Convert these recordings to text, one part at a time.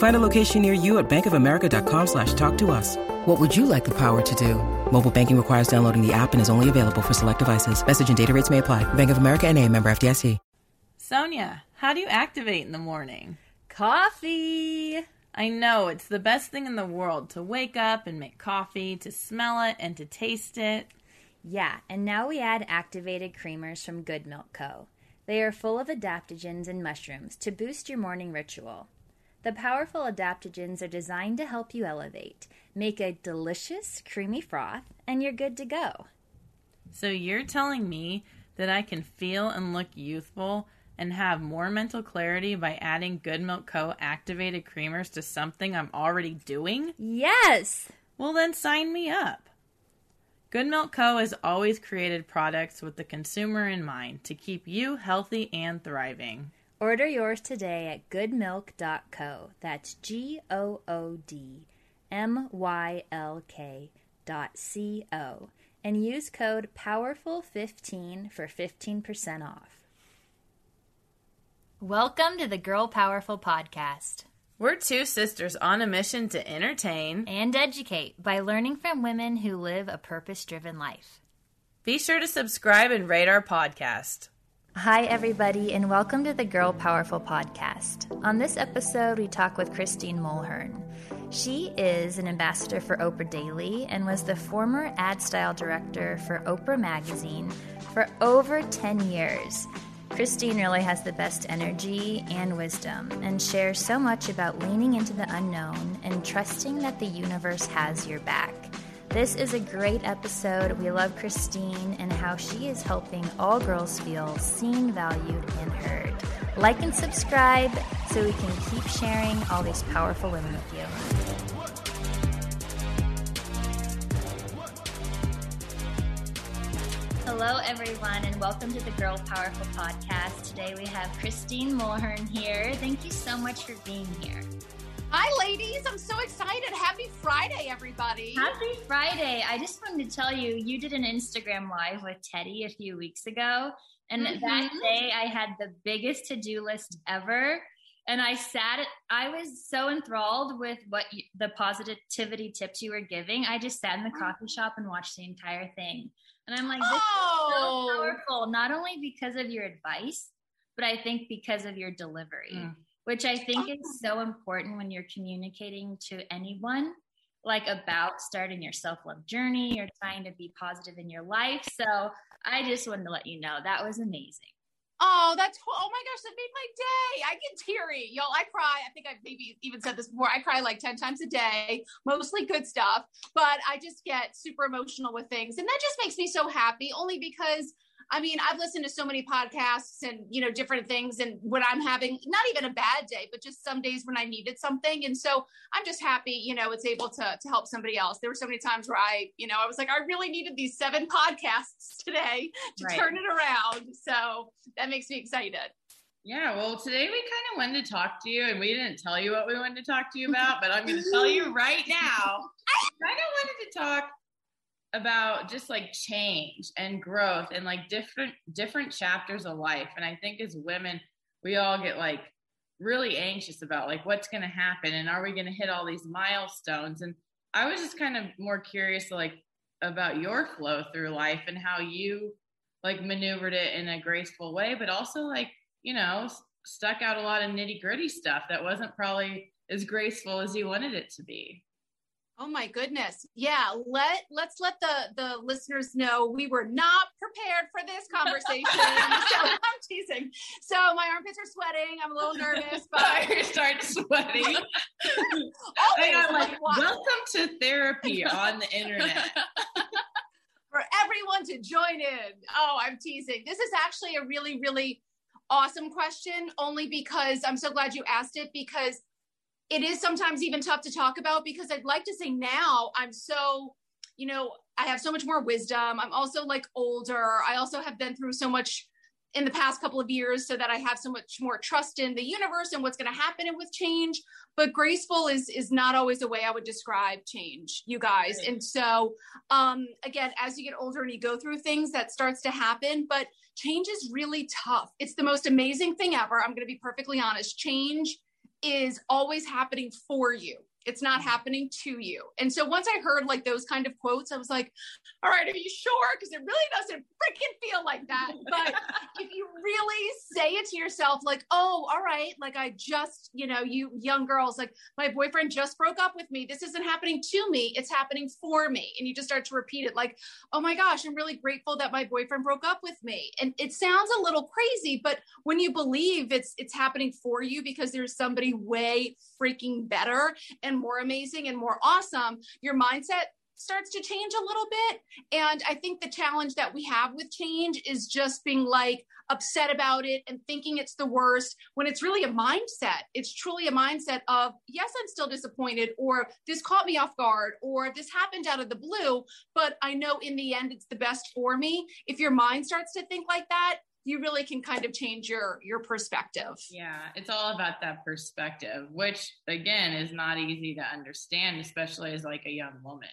Find a location near you at bankofamerica.com slash talk to us. What would you like the power to do? Mobile banking requires downloading the app and is only available for select devices. Message and data rates may apply. Bank of America and a member FDIC. Sonya, how do you activate in the morning? Coffee. I know it's the best thing in the world to wake up and make coffee, to smell it and to taste it. Yeah, and now we add activated creamers from Good Mylk Co. They are full of adaptogens and mushrooms to boost your morning ritual. The powerful adaptogens are designed to help you elevate, make a delicious, creamy froth, and you're good to go. So you're telling me that I can feel and look youthful and have more mental clarity by adding Good Mylk Co. activated creamers to something I'm already doing? Yes! Well, then sign me up. Good Mylk Co. has always created products with the consumer in mind to keep you healthy and thriving. Order yours today at goodmylk.co. That's G O O D M Y L K dot C O. And use code POWERFUL15 for 15% off. Welcome to the Girl Powerful Podcast. We're two sisters on a mission to entertain and educate by learning from women who live a purpose driven life. Be sure to subscribe and rate our podcast. Hi, everybody, and welcome to the Girl Powerful Podcast. On this episode, we talk with Christine Mulhearne. She is an ambassador for Oprah Daily and was the former ad style director for Oprah Magazine for over 10 years. Christine really has the best energy and wisdom and shares so much about leaning into the unknown and trusting that the universe has your back. This is a great episode. We love Christine and how she is helping all girls feel seen, valued, and heard. Like and subscribe so we can keep sharing all these powerful women with you. Hello, everyone, and welcome to the Girl Powerful Podcast. Today we have Christine Mulhearne here. Thank you so much for being here. Hi, ladies. I'm so excited. Happy Friday, everybody. Happy Friday. I just wanted to tell you, you did an Instagram live with Tedi a few weeks ago. And Mhm. that day I had the biggest to do list ever. And I sat, I was so enthralled with what you, the positivity tips you were giving. I just sat in the coffee shop and watched the entire thing. And I'm like, this is so Oh, powerful, not only because of your advice, but I think because of your delivery, Mm. Which I think is so important when you're communicating to anyone, like about starting your self love journey or trying to be positive in your life. So I just wanted to let you know that was amazing. oh, that's oh my gosh, that made my day. I get teary, y'all. I cry. I think I've maybe even said this before. I cry like ten times a day, mostly good stuff, but I just get super emotional with things, and that just makes me so happy. Only because I mean, I've listened to so many podcasts and you know different things, and when I'm having not even a bad day, but just some days when I needed something, and so I'm just happy, you know, it's able to to help somebody else. There were so many times where I, you know, I was like, I really needed these seven podcasts today to Right. turn it around. So that makes me excited. Yeah, well, today we kind of wanted to talk to you, and we didn't tell you what we wanted to talk to you about, but I'm going to tell you right now. I kind of wanted to talk about just like change and growth and like different different chapters of life. And I think as women, we all get like really anxious about like what's going to happen and are we going to hit all these milestones? And I was just kind of more curious like about your flow through life and how you like maneuvered it in a graceful way, but also like you know, stuck out a lot of nitty gritty stuff that wasn't probably as graceful as you wanted it to be. Oh my goodness. Yeah, let let's let the the listeners know we were not prepared for this conversation. so I'm teasing. So my armpits are sweating. I'm a little nervous, but I start sweating. Oh, Always, I'm like, why- welcome to therapy on the internet. for everyone to join in. Oh, I'm teasing. This is actually a really, really awesome question, only because I'm so glad you asked it because it is sometimes even tough to talk about because I'd like to say now I'm so, you know, I have so much more wisdom. I'm also like older. I also have been through so much in the past couple of years so that I have so much more trust in the universe and what's going to happen with change. But graceful is is not always the way I would describe change, you guys. Right. And so um again, as you get older and you go through things that starts to happen, but change is really tough. It's the most amazing thing ever. I'm going to be perfectly honest. Change is always happening for you. It's not happening to you. And so once I heard like those kind of quotes, I was like, all right, are you sure? Because it really doesn't freaking feel like that. But if you really say it to yourself, like, oh, all right, like I just, you know, you young girls, like my boyfriend just broke up with me. This isn't happening to me, it's happening for me. And you just start to repeat it, like, oh my gosh, I'm really grateful that my boyfriend broke up with me. And it sounds a little crazy, but when you believe it's it's happening for you because there's somebody way freaking better and more amazing and more awesome, your mindset starts to change a little bit. And I think the challenge that we have with change is just being like upset about it and thinking it's the worst when it's really a mindset. It's truly a mindset of, yes, I'm still disappointed, or this caught me off guard, or this happened out of the blue, but I know in the end it's the best for me. If your mind starts to think like that, you really can kind of change your your perspective. Yeah, it's all about that perspective, which again is not easy to understand, especially as like a young woman.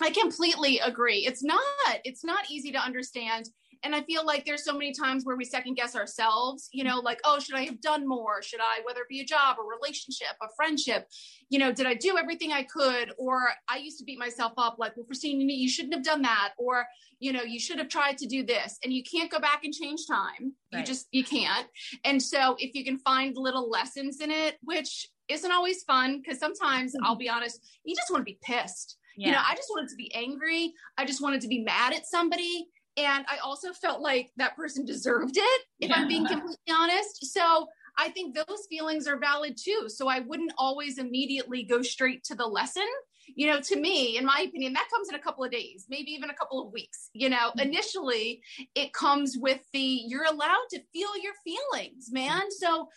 I completely agree. It's not it's not easy to understand and I feel like there's so many times where we second guess ourselves, you know, like, oh, should I have done more? Should I, whether it be a job, a relationship, a friendship, you know, did I do everything I could? Or I used to beat myself up like, well, Christine, you, you shouldn't have done that. Or, you know, you should have tried to do this. And you can't go back and change time. You just, you can't. And so if you can find little lessons in it, which isn't always fun, because sometimes mm-hmm. I'll be honest, you just want to be pissed. Yeah. You know, I just wanted to be angry. I just wanted to be mad at somebody. And I also felt like that person deserved it, if I'm being completely honest. So I think those feelings are valid too. So I wouldn't always immediately go straight to the lesson. You know, to me, in my opinion, that comes in a couple of days, maybe even a couple of weeks. You know, mm-hmm. initially it comes with the you're allowed to feel your feelings, man. So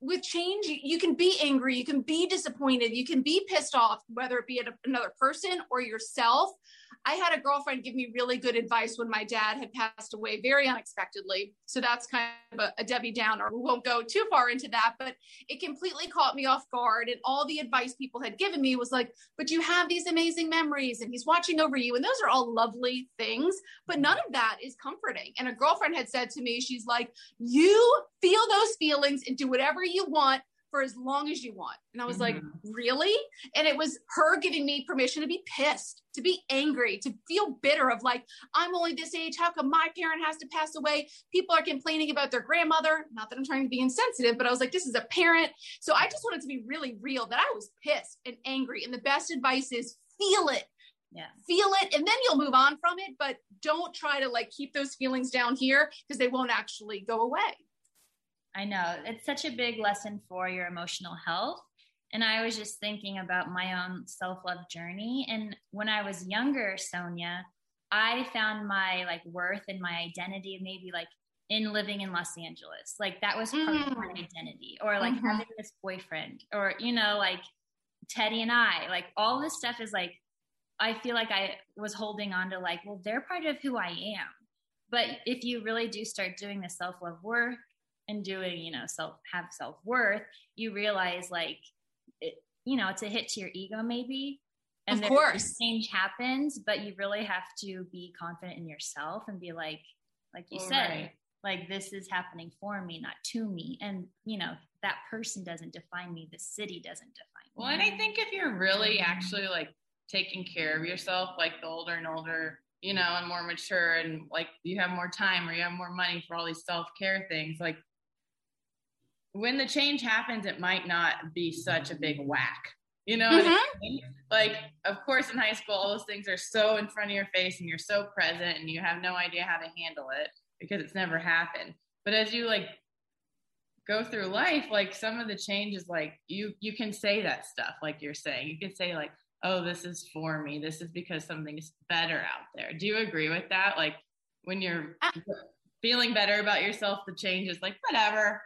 with change, you- you can be angry, you can be disappointed, you can be pissed off, whether it be at another person or yourself. I had a girlfriend give me really good advice when my dad had passed away very unexpectedly. So that's kind of a, a Debbie Downer. We won't go too far into that, but it completely caught me off guard. And all the advice people had given me was like, but you have these amazing memories and he's watching over you. And those are all lovely things, but none of that is comforting. And a girlfriend had said to me, she's like, you feel those feelings and do whatever you want for as long as you want. And I was like, Mhm. really? And it was her giving me permission to be pissed, to be angry, to feel bitter of like, I'm only this age. How come my parent has to pass away? People are complaining about their grandmother. Not that I'm trying to be insensitive, but I was like, this is a parent. So I just wanted to be really real that I was pissed and angry. And the best advice is feel it Yeah. feel it and then you'll move on from it but don't try to like keep those feelings down here because they won't actually go away I know. It's such a big lesson for your emotional health. And I was just thinking about my own self love journey. And when I was younger, Sonya, I found my like worth and my identity maybe like in living in Los Angeles. Like that was part of my Mm. identity. Or like Mhm. having this boyfriend. Or, you know, like Tedi and I. Like all this stuff is like I feel like I was holding on to like, well, they're part of who I am. But if you really do start doing the self love work and doing, you know, self have self worth, you realize like, it, you know, it's a hit to your ego maybe. and Of course. change happens, but you really have to be confident in yourself and be like, like you Well, said, right. like this is happening for me, not to me. And you know, that person doesn't define me. The city doesn't define me. Well, and I think if you're really actually like taking care of yourself, like the older and older, you know, and more mature, and like you have more time or you have more money for all these self care things, like when the change happens, it might not be such a big whack. You know, mm-hmm. I mean? like of course in high school, all those things are so in front of your face and you're so present and you have no idea how to handle it because it's never happened. But as you like go through life, like some of the changes, like you you can say that stuff, like you're saying. You can say like, "Oh, this is for me. This is because something is better out there." Do you agree with that? Like when you're feeling better about yourself, the change is like whatever.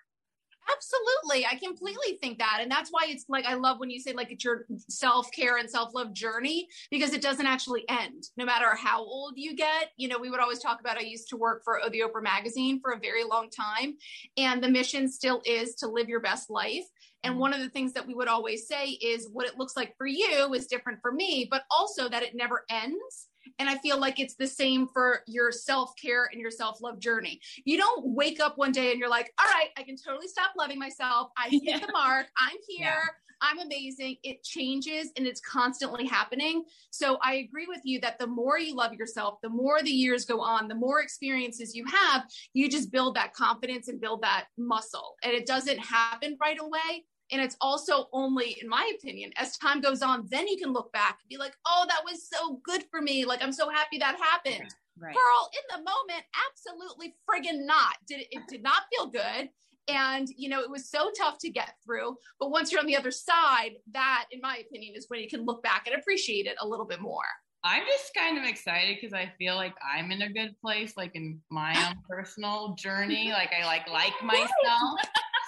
Absolutely. I completely think that. And that's why it's like, I love when you say like it's your self care and self love journey because it doesn't actually end no matter how old you get. You know, we would always talk about, I used to work for the Oprah magazine for a very long time. And the mission still is to live your best life. And mm-hmm. one of the things that we would always say is what it looks like for you is different for me, but also that it never ends and I feel like it's the same for your self care and your self love journey. You don't wake up one day and you're like, all right, I can totally stop loving myself. I hit yeah. the mark. I'm here. Yeah. I'm amazing. It changes and it's constantly happening. So I agree with you that the more you love yourself, the more the years go on, the more experiences you have, you just build that confidence and build that muscle. And it doesn't happen right away. And it's also only, in my opinion, as time goes on, then you can look back and be like, oh, that was so good for me. Like, I'm so happy that happened. Right. Girl, in the moment, absolutely friggin' not. Did it, it did not feel good. And, you know, it was so tough to get through. But once you're on the other side, that, in my opinion, is when you can look back and appreciate it a little bit more. I'm just kind of excited because I feel like I'm in a good place, like in my own personal journey. Like I like like myself.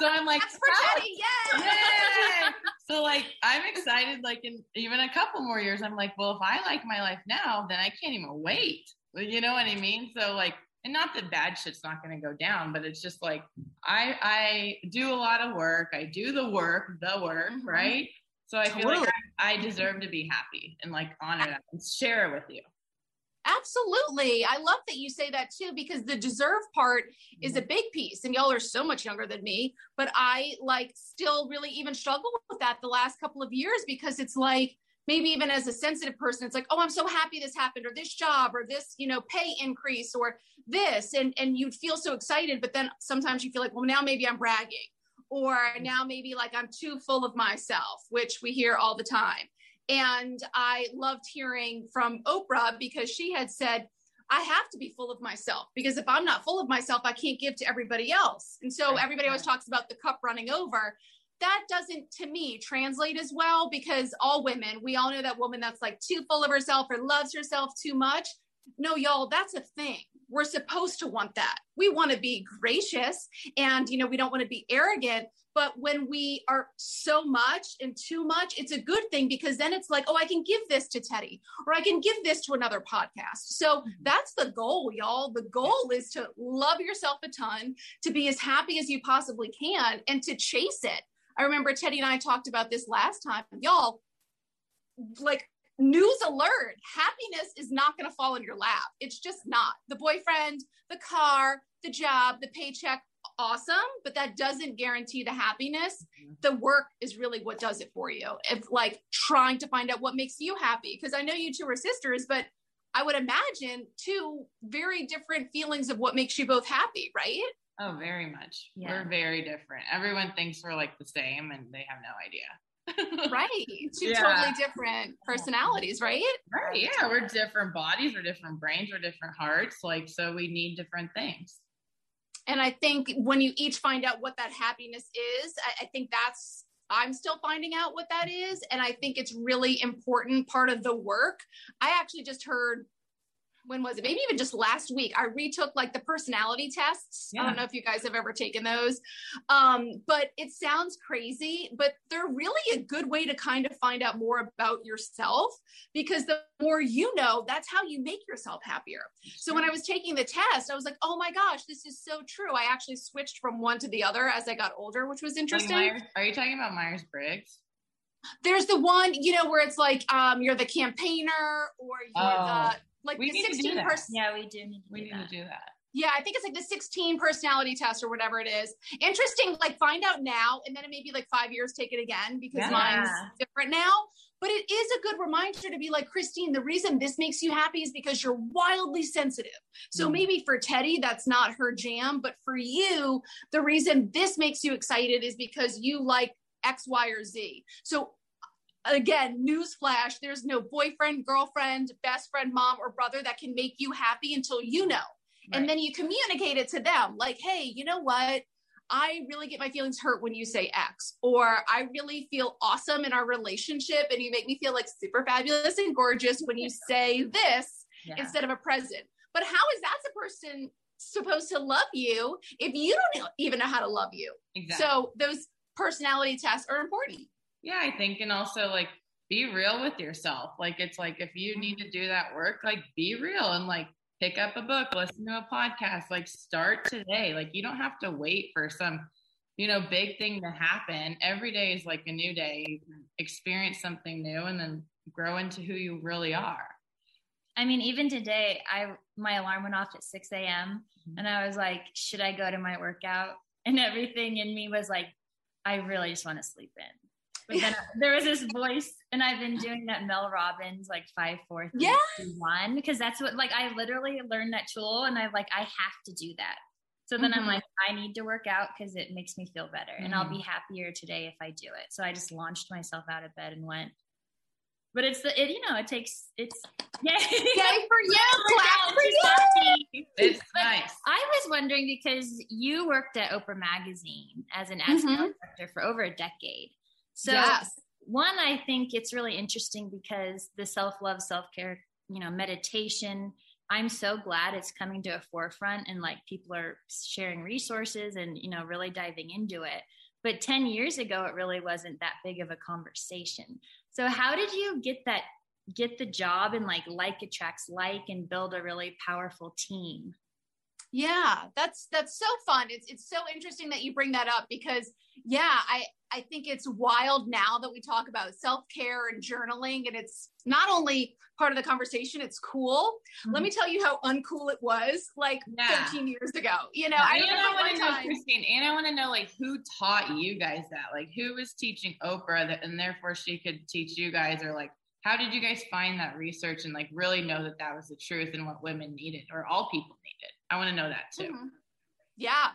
So I'm like, yeah. So like, I'm excited. Like in even a couple more years, I'm like, well, if I like my life now, then I can't even wait. You know what I mean? So like, and not that bad shit's not going to go down, but it's just like I I do a lot of work. I do the work, the work, mm-hmm. right? So I feel like I, I deserve to be happy and like honor that and share it with you. Absolutely. I love that you say that too, because the deserve part is a mm-hmm. big piece. And y'all are so much younger than me, but I like still really even struggle with that the last couple of years because it's like, maybe even as a sensitive person it's like oh i'm so happy this happened or this job or this you know pay increase or this and and you'd feel so excited but then sometimes you feel like well now maybe i'm bragging or now maybe like i'm too full of myself which we hear all the time and I loved hearing from Oprah because she had said, I have to be full of myself because if I'm not full of myself, I can't give to everybody else. And so everybody always talks about the cup running over. That doesn't, to me, translate as well because all women, we all know that woman that's like too full of herself or loves herself too much. No, y'all, that's a thing. We're supposed to want that. We want to be gracious and, you know, we don't want to be arrogant, but when we are so much and too much, it's a good thing because then it's like, oh, I can give this to Tedi or I can give this to another podcast. So mm-hmm. that's the goal, y'all. The goal is to love yourself a ton, to be as happy as you possibly can, and to chase it. I remember Tedi and I talked about this last time. Y'all, like, news alert happiness is not going to fall in your lap. It's just not. The boyfriend, the car, the job, the paycheck, awesome, but that doesn't guarantee the happiness. Mm-hmm. The work is really what does it for you. If like trying to find out what makes you happy, because I know you two are sisters, but I would imagine two very different feelings of what makes you both happy, right? Oh, very much. Yeah. We're very different. Everyone thinks we're like the same and they have no idea. Right. Two yeah. totally different personalities, right? Right. Yeah. We're different bodies, we're different brains, we're different hearts. Like, so we need different things and i think when you each find out what that happiness is I, I, think that's i'm still finding out what that is and i think it's really important part of the work i actually just heard when was it? Maybe even just last week. I retook like the personality tests. Yeah. I don't know if you guys have ever taken those. Um, but it sounds crazy, but they're really a good way to kind of find out more about yourself because the more you know, that's how you make yourself happier. So when I was taking the test, I was like, oh my gosh, this is so true. I actually switched from one to the other as I got older, which was interesting. Myers, are you talking about Myers Briggs? There's the one, you know, where it's like um, you're the campaigner or you're oh. the like we the 16 person. Yeah, we do need to we do need that. to do that. Yeah, I think it's like the 16 personality test or whatever it is. Interesting, like find out now and then it maybe like five years take it again because yeah. mine's different now. But it is a good reminder to be like, Christine, the reason this makes you happy is because you're wildly sensitive. So mm. maybe for Tedi, that's not her jam. But for you, the reason this makes you excited is because you like X, Y, or Z. So again, newsflash, there's no boyfriend, girlfriend, best friend, mom, or brother that can make you happy until you know. Right. And then you communicate it to them like, hey, you know what? I really get my feelings hurt when you say X, or I really feel awesome in our relationship and you make me feel like super fabulous and gorgeous when you say this yeah. instead of a present. But how is that a person supposed to love you if you don't even know how to love you? Exactly. So those personality tests are important. Yeah, I think, and also like be real with yourself. Like it's like if you need to do that work, like be real and like pick up a book, listen to a podcast, like start today. Like you don't have to wait for some, you know, big thing to happen. Every day is like a new day. Experience something new and then grow into who you really are. I mean, even today, I my alarm went off at 6 a.m. Mm-hmm. and I was like, should I go to my workout? And everything in me was like, I really just want to sleep in. But then there was this voice, and I've been doing that Mel Robbins like five, four, three, yeah. two, one because that's what like I literally learned that tool, and I'm like I have to do that. So then mm-hmm. I'm like I need to work out because it makes me feel better, mm-hmm. and I'll be mm-hmm. happier today if I do it. So I just launched myself out of bed and went. But it's the it, you know it takes it's yay, yay for you clap for you. It's nice. I was wondering because you worked at Oprah magazine as an ad mm-hmm. director for over a decade. So yes. one, I think it's really interesting because the self-love, self-care, you know, meditation, I'm so glad it's coming to a forefront and like people are sharing resources and, you know, really diving into it. But 10 years ago, it really wasn't that big of a conversation. So how did you get that, get the job and like like attracts like and build a really powerful team? Yeah, that's that's so fun. It's it's so interesting that you bring that up because yeah, I I think it's wild now that we talk about self-care and journaling and it's not only part of the conversation, it's cool. Mm-hmm. Let me tell you how uncool it was like yeah. 13 years ago. You know, I, and I want to know, Christine, and I want to know like who taught you guys that? Like who was teaching Oprah that and therefore she could teach you guys or like how did you guys find that research and like really know that that was the truth and what women needed or all people needed? I want to know that too. Mm-hmm. Yeah.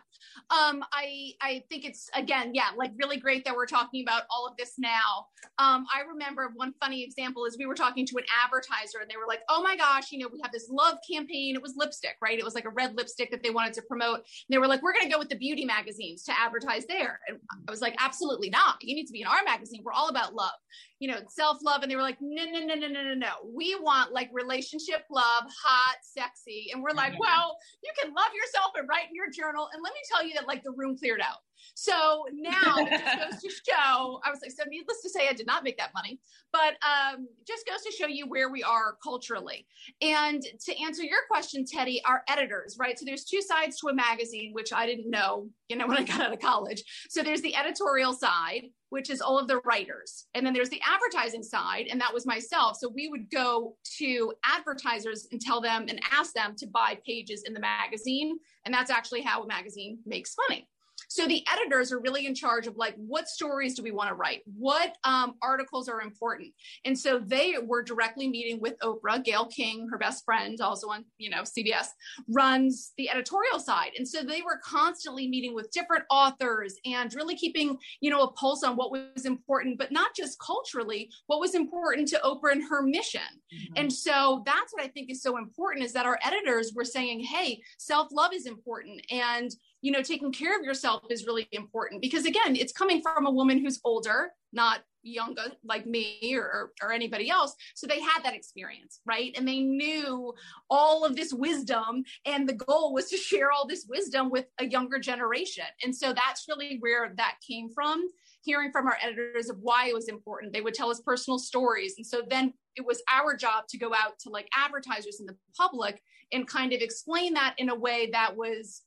Um, I I think it's again, yeah, like really great that we're talking about all of this now. Um, I remember one funny example is we were talking to an advertiser and they were like, oh my gosh, you know, we have this love campaign. It was lipstick, right? It was like a red lipstick that they wanted to promote. And they were like, we're gonna go with the beauty magazines to advertise there. And I was like, absolutely not. You need to be in our magazine. We're all about love you know, self love. And they were like, no, no, no, no, no, no, no. We want like relationship love, hot, sexy. And we're like, mm-hmm. well, you can love yourself and write in your journal. And let me tell you that like the room cleared out. So now it just goes to show, I was like, so needless to say, I did not make that money, but um, just goes to show you where we are culturally. And to answer your question, Tedi, our editors, right? So there's two sides to a magazine, which I didn't know, you know, when I got out of college. So there's the editorial side, which is all of the writers. And then there's the advertising side, and that was myself. So we would go to advertisers and tell them and ask them to buy pages in the magazine. And that's actually how a magazine makes money. So the editors are really in charge of like, what stories do we want to write? What um, articles are important? And so they were directly meeting with Oprah. Gayle King, her best friend, also on, you know, CBS, runs the editorial side. And so they were constantly meeting with different authors and really keeping, you know, a pulse on what was important, but not just culturally, what was important to Oprah and her mission. Mm-hmm. And so that's what I think is so important is that our editors were saying, hey, self love is important. And you know, taking care of yourself is really important because again, it's coming from a woman who's older, not younger like me or, or anybody else. So they had that experience, right? And they knew all of this wisdom. And the goal was to share all this wisdom with a younger generation. And so that's really where that came from. Hearing from our editors of why it was important. They would tell us personal stories. And so then it was our job to go out to like advertisers and the public and kind of explain that in a way that was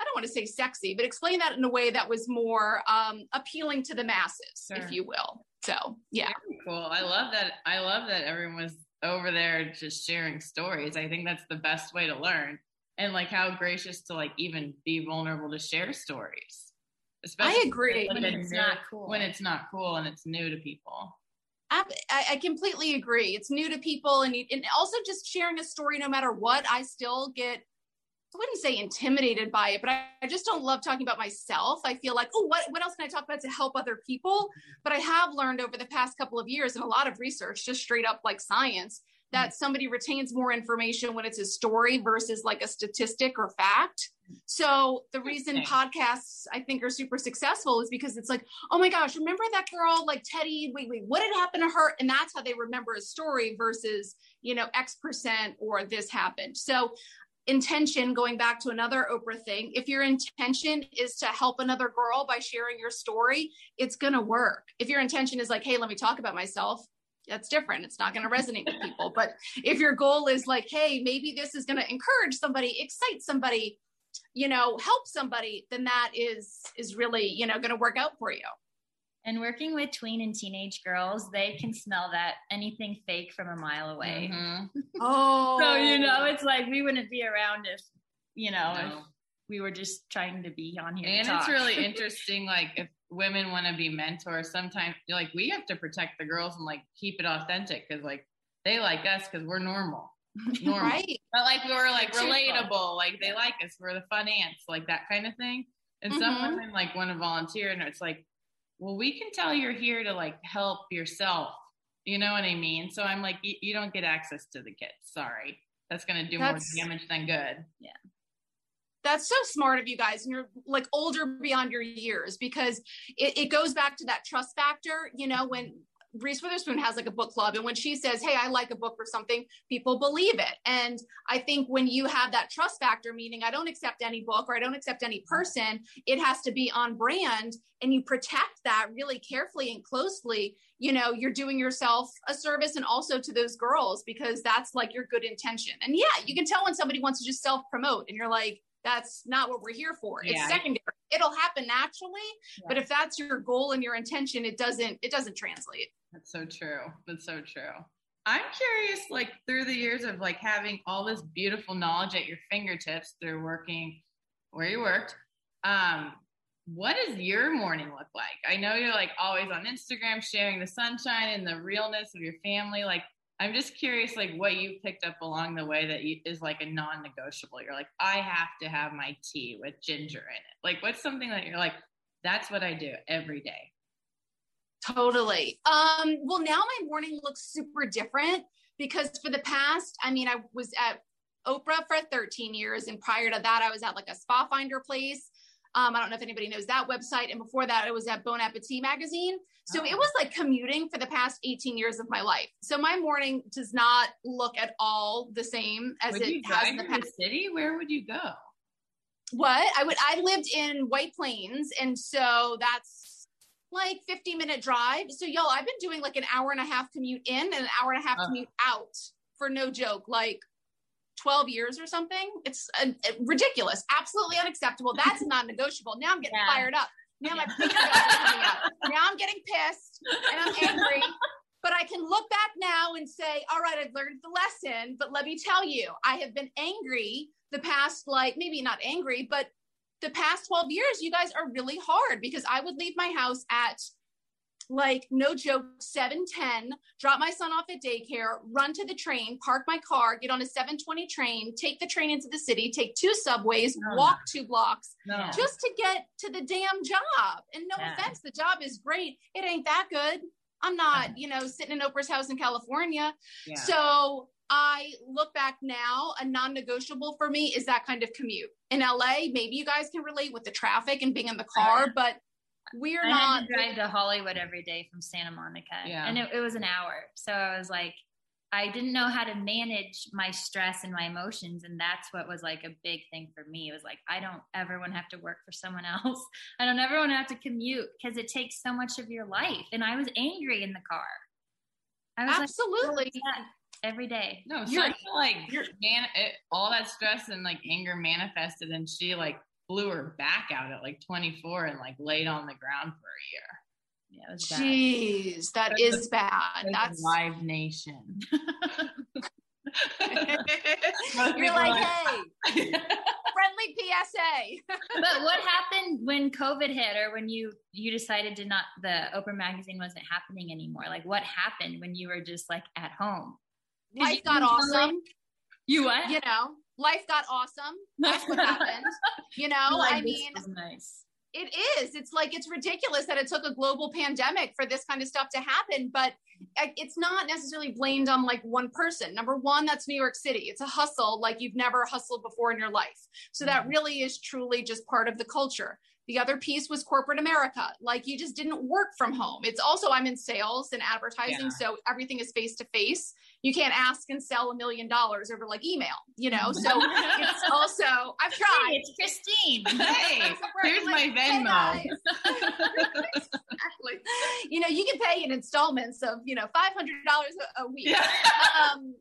I don't want to say sexy, but explain that in a way that was more um, appealing to the masses, sure. if you will. So yeah, Very cool. I love that. I love that everyone was over there just sharing stories. I think that's the best way to learn, and like how gracious to like even be vulnerable to share stories. Especially I agree when, it's new, not cool. When it's not cool and it's new to people. I, I, completely agree. It's new to people, and and also just sharing a story, no matter what. I still get I wouldn't say intimidated by it, but I, I, just don't love talking about myself. I feel like, oh, what, what else can I talk about to help other people? But I have learned over the past couple of years and a lot of research, just straight up like science, that mm-hmm. somebody retains more information when it's a story versus like a statistic or fact. So the reason podcasts I think are super successful is because it's like, oh my gosh, remember that girl like Tedi? Wait, wait, what had happened to her? And that's how they remember a story versus, you know, X percent or this happened. So intention going back to another oprah thing if your intention is to help another girl by sharing your story it's going to work if your intention is like hey let me talk about myself that's different. It's not going to resonate with people. But if your goal is like, hey, maybe this is going to encourage somebody, excite somebody, you know, help somebody, then that is is really, you know, going to work out for you. And working with tween and teenage girls, they can smell that anything fake from a mile away. Mm-hmm. Oh, so you know, it's like we wouldn't be around if you know no. if we were just trying to be on here. And it's really interesting, like if women want to be mentors, sometimes like we have to protect the girls and like keep it authentic because like they like us because we're normal. Normal. right. But like we were like relatable, like they like us, we're the fun ants, like that kind of thing. And mm-hmm. some women like want to volunteer and it's like, well, we can tell you're here to like help yourself. You know what I mean? So I'm like, you, you don't get access to the kids. Sorry. That's going to do That's, more damage than good. Yeah that's so smart of you guys and you're like older beyond your years because it, it goes back to that trust factor you know when Reese Witherspoon has like a book club. And when she says, Hey, I like a book or something, people believe it. And I think when you have that trust factor, meaning I don't accept any book or I don't accept any person, it has to be on brand and you protect that really carefully and closely. You know, you're doing yourself a service and also to those girls because that's like your good intention. And yeah, you can tell when somebody wants to just self promote and you're like, that's not what we're here for it's yeah. secondary it'll happen naturally yeah. but if that's your goal and your intention it doesn't it doesn't translate that's so true that's so true i'm curious like through the years of like having all this beautiful knowledge at your fingertips through working where you worked um what does your morning look like i know you're like always on instagram sharing the sunshine and the realness of your family like I'm just curious, like what you picked up along the way that you, is like a non-negotiable. You're like, I have to have my tea with ginger in it. Like, what's something that you're like, that's what I do every day. Totally. Um, well, now my morning looks super different because for the past, I mean, I was at Oprah for 13 years, and prior to that, I was at like a spa finder place. Um, I don't know if anybody knows that website. And before that, it was at Bon Appetit magazine. So oh. it was like commuting for the past 18 years of my life. So my morning does not look at all the same as would it has in the past. The city? Where would you go? What I would I lived in White Plains, and so that's like 50 minute drive. So y'all, I've been doing like an hour and a half commute in and an hour and a half oh. commute out for no joke. Like 12 years or something. It's uh, ridiculous, absolutely unacceptable. That's non negotiable. Now I'm getting yeah. fired up. Now my coming up. Now I'm getting pissed and I'm angry. But I can look back now and say, all right, I've learned the lesson. But let me tell you, I have been angry the past, like maybe not angry, but the past 12 years, you guys are really hard because I would leave my house at like no joke 710 drop my son off at daycare run to the train park my car get on a 720 train take the train into the city take two subways no, walk two blocks no. just to get to the damn job and no yeah. offense the job is great it ain't that good i'm not you know sitting in oprah's house in california yeah. so I look back now, a non negotiable for me is that kind of commute. In LA, maybe you guys can relate with the traffic and being in the car, but we're I not had to drive to Hollywood every day from Santa Monica. Yeah. And it, it was an hour. So I was like, I didn't know how to manage my stress and my emotions. And that's what was like a big thing for me. It was like, I don't ever want to have to work for someone else. I don't ever want to have to commute because it takes so much of your life. And I was angry in the car. I was absolutely like, every day. No, so like you're, man, it, all that stress and like anger manifested, and she like blew her back out at like 24 and like laid on the ground for a year. Yeah, it bad. Jeez, that That's is a, bad. That's Live Nation. You're like, hey, friendly PSA. but what happened when COVID hit, or when you you decided to not the Oprah magazine wasn't happening anymore? Like, what happened when you were just like at home? Life got awesome. You what? You know, life got awesome. That's what happened. You know, Like, I mean, nice. it is. It's like it's ridiculous that it took a global pandemic for this kind of stuff to happen, but it's not necessarily blamed on like one person. Number one, that's New York City. It's a hustle like you've never hustled before in your life. So that mm-hmm. really is truly just part of the culture. The other piece was corporate America. Like you just didn't work from home. It's also, I'm in sales and advertising. Yeah. So everything is face to face. You can't ask and sell a million dollars over like email, you know? So it's also, I've tried. Hey, it's Christine. Hey, here's my like, "Hey, Venmo. guys." exactly. You know, you can pay in installments of, you know, $500 a- a week. Yeah. Um,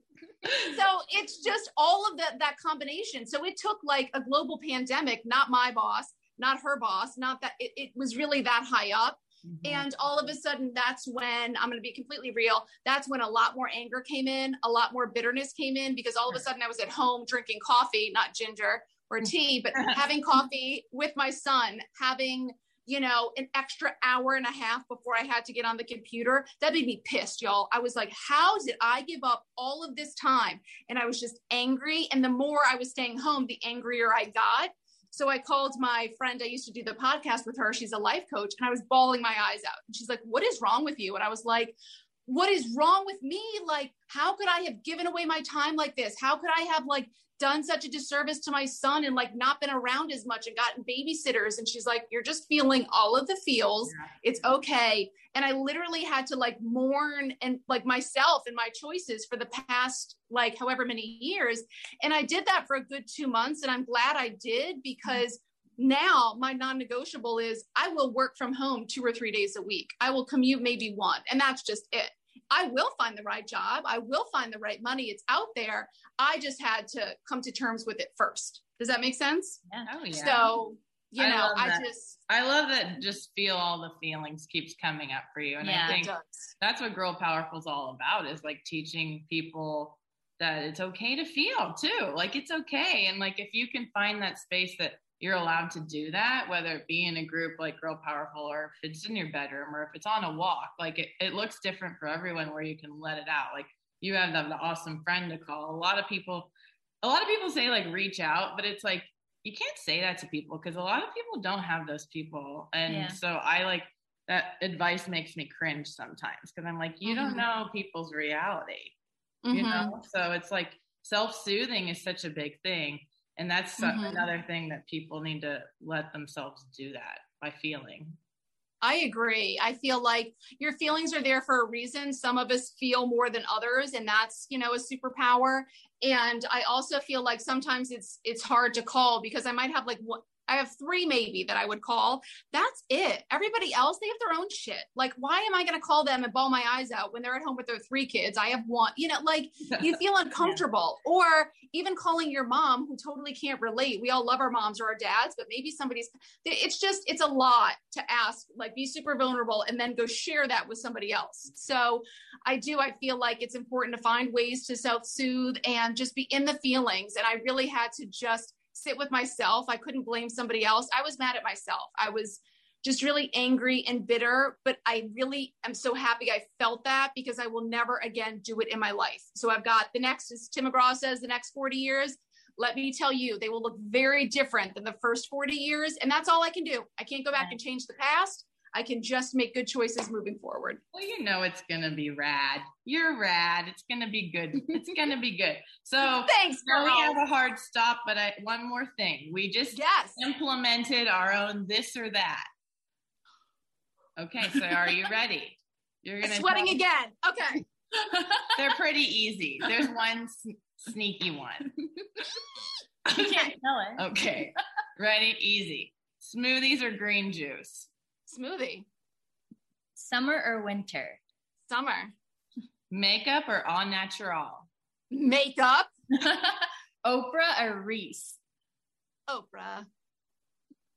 so it's just all of that that combination. So it took like a global pandemic, not my boss, not her boss, not that it, it was really that high up. Mm-hmm. And all of a sudden, that's when I'm going to be completely real. That's when a lot more anger came in, a lot more bitterness came in because all of a sudden I was at home drinking coffee, not ginger or tea, but having coffee with my son, having, you know, an extra hour and a half before I had to get on the computer. That made me pissed, y'all. I was like, how did I give up all of this time? And I was just angry. And the more I was staying home, the angrier I got. So I called my friend. I used to do the podcast with her. She's a life coach, and I was bawling my eyes out. And she's like, What is wrong with you? And I was like, What is wrong with me? Like, how could I have given away my time like this? How could I have like done such a disservice to my son and like not been around as much and gotten babysitters? And she's like, You're just feeling all of the feels. It's okay. And I literally had to like mourn and like myself and my choices for the past like however many years. And I did that for a good two months. And I'm glad I did mm-hmm. because now my non-negotiable is I will work from home two or three days a week. I will commute maybe one, and that's just it. I will find the right job. I will find the right money. It's out there. I just had to come to terms with it first. Does that make sense? Oh yeah. So, you I know, I that. just I love that just feel all the feelings keeps coming up for you. And Yeah, I think that's what Girl Powerful is all about is like teaching people that it's okay to feel too. Like it's okay. And like if you can find that space that you're allowed to do that, whether it be in a group like Girl Powerful or if it's in your bedroom or if it's on a walk, like it, it looks different for everyone where you can let it out. Like you have the, the awesome friend to call. A lot of people, a lot of people say like reach out, but it's like you can't say that to people because a lot of people don't have those people. And Yeah. so I like that advice makes me cringe sometimes because I'm like, you don't Mhm. know people's reality, you Mhm. know? So it's like self soothing is such a big thing. And that's Mhm. another thing that people need to let themselves do that by feeling. I agree. I feel like your feelings are there for a reason. Some of us feel more than others, and that's, you know, a superpower. And I also feel like sometimes it's it's hard to call because I might have like I have three maybe that I would call. That's it. Everybody else, they have their own shit. Like, why am I going to call them and bawl my eyes out when they're at home with their three kids? I have one, you know, like you feel uncomfortable. Or even calling your mom who totally can't relate. We all love our moms or our dads, but maybe somebody's, it's just, it's a lot to ask, like be super vulnerable and then go share that with somebody else. So I do, I feel like it's important to find ways to self soothe and just be in the feelings. And I really had to just sit with myself. I couldn't blame somebody else. I was mad at myself. I was just really angry and bitter, but I really am so happy I felt that because I will never again do it in my life. So I've got the next, as Tim McGraw says, the next 40 years. Let me tell you, they will look very different than the first 40 years. And that's all I can do. I can't go back and change the past. I can just make good choices moving forward. Well, you know it's gonna be rad. You're rad. It's gonna be good. It's gonna be good. So Thanks, now we have a hard stop, but I, one more thing. We just Yes. implemented our own this or that. Okay, so are you ready? You're gonna Sweating tell- again. Okay. They're pretty easy. There's one s- sneaky one. You can't tell it. Okay, ready? Easy. Smoothies or green juice? Smoothie. Summer or winter? Summer. Makeup or all natural? Makeup. Oprah or Reese? Oprah.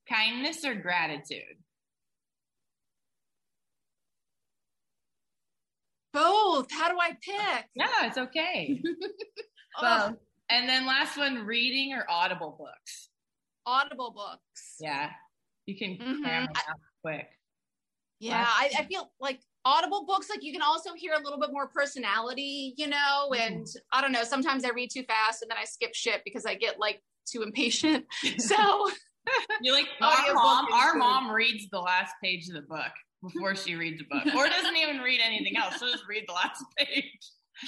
Kindness or gratitude? Both. How do I pick? Yeah, it's okay. Oh, And then last one, reading or audible books? Audible books. Yeah, you can Mhm. them out quick. Yeah, I, I feel like audible books like you can also hear a little bit more personality you know and mm. i don't know sometimes i read too fast and then i skip shit because i get like too impatient so you're like our mom our mom reads the last page of the book before she reads a book or doesn't even read anything else she'll just read the last page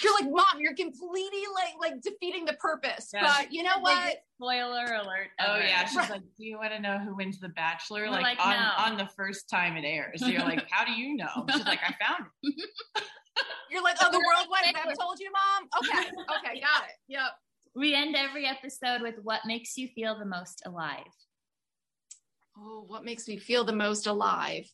you're like mom you're completely like like defeating the purpose. Yeah. but you know what? spoiler alert oh yeah. She's right. like do you want to know who wins the bachelor? Like, like, on no. on the first time it airs. You're like how do you know? She's like i found it. You're like oh the world wide web told you mom? Okay okay got it. Yep. We end every episode with what makes you feel the most alive? Oh what makes me feel the most alive?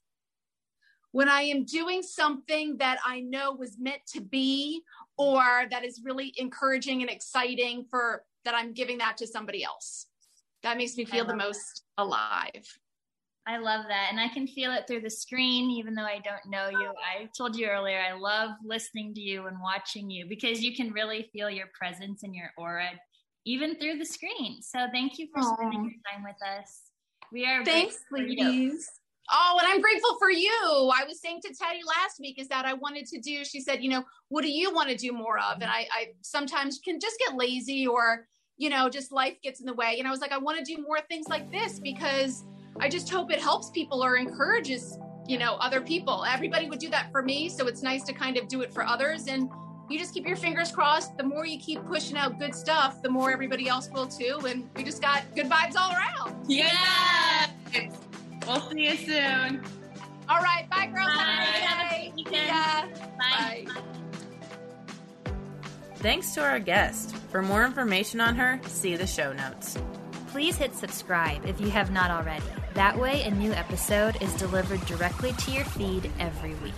When I am doing something that I know was meant to be or that is really encouraging and exciting for that I'm giving that to somebody else. That makes me feel the most that. alive. I love that. And I can feel it through the screen, even though I don't know you. Oh. I told you earlier, I love listening to you and watching you because you can really feel your presence and your aura even through the screen. So thank you for Aww. spending your time with us. We are thanks, ladies. Oh, and I'm grateful for you. I was saying to Tedi last week is that I wanted to do, she said, you know, what do you want to do more of? And I, I sometimes can just get lazy or, you know, just life gets in the way. And I was like, I want to do more things like this because I just hope it helps people or encourages, you know, other people. Everybody would do that for me. So it's nice to kind of do it for others. And you just keep your fingers crossed. The more you keep pushing out good stuff, the more everybody else will too. And we just got good vibes all around. Yeah. We'll see you soon. All right. Bye, girls. Bye. Have Bye. Bye. Thanks to our guest. For more information on her, see the show notes. Please hit subscribe if you have not already. That way, a new episode is delivered directly to your feed every week.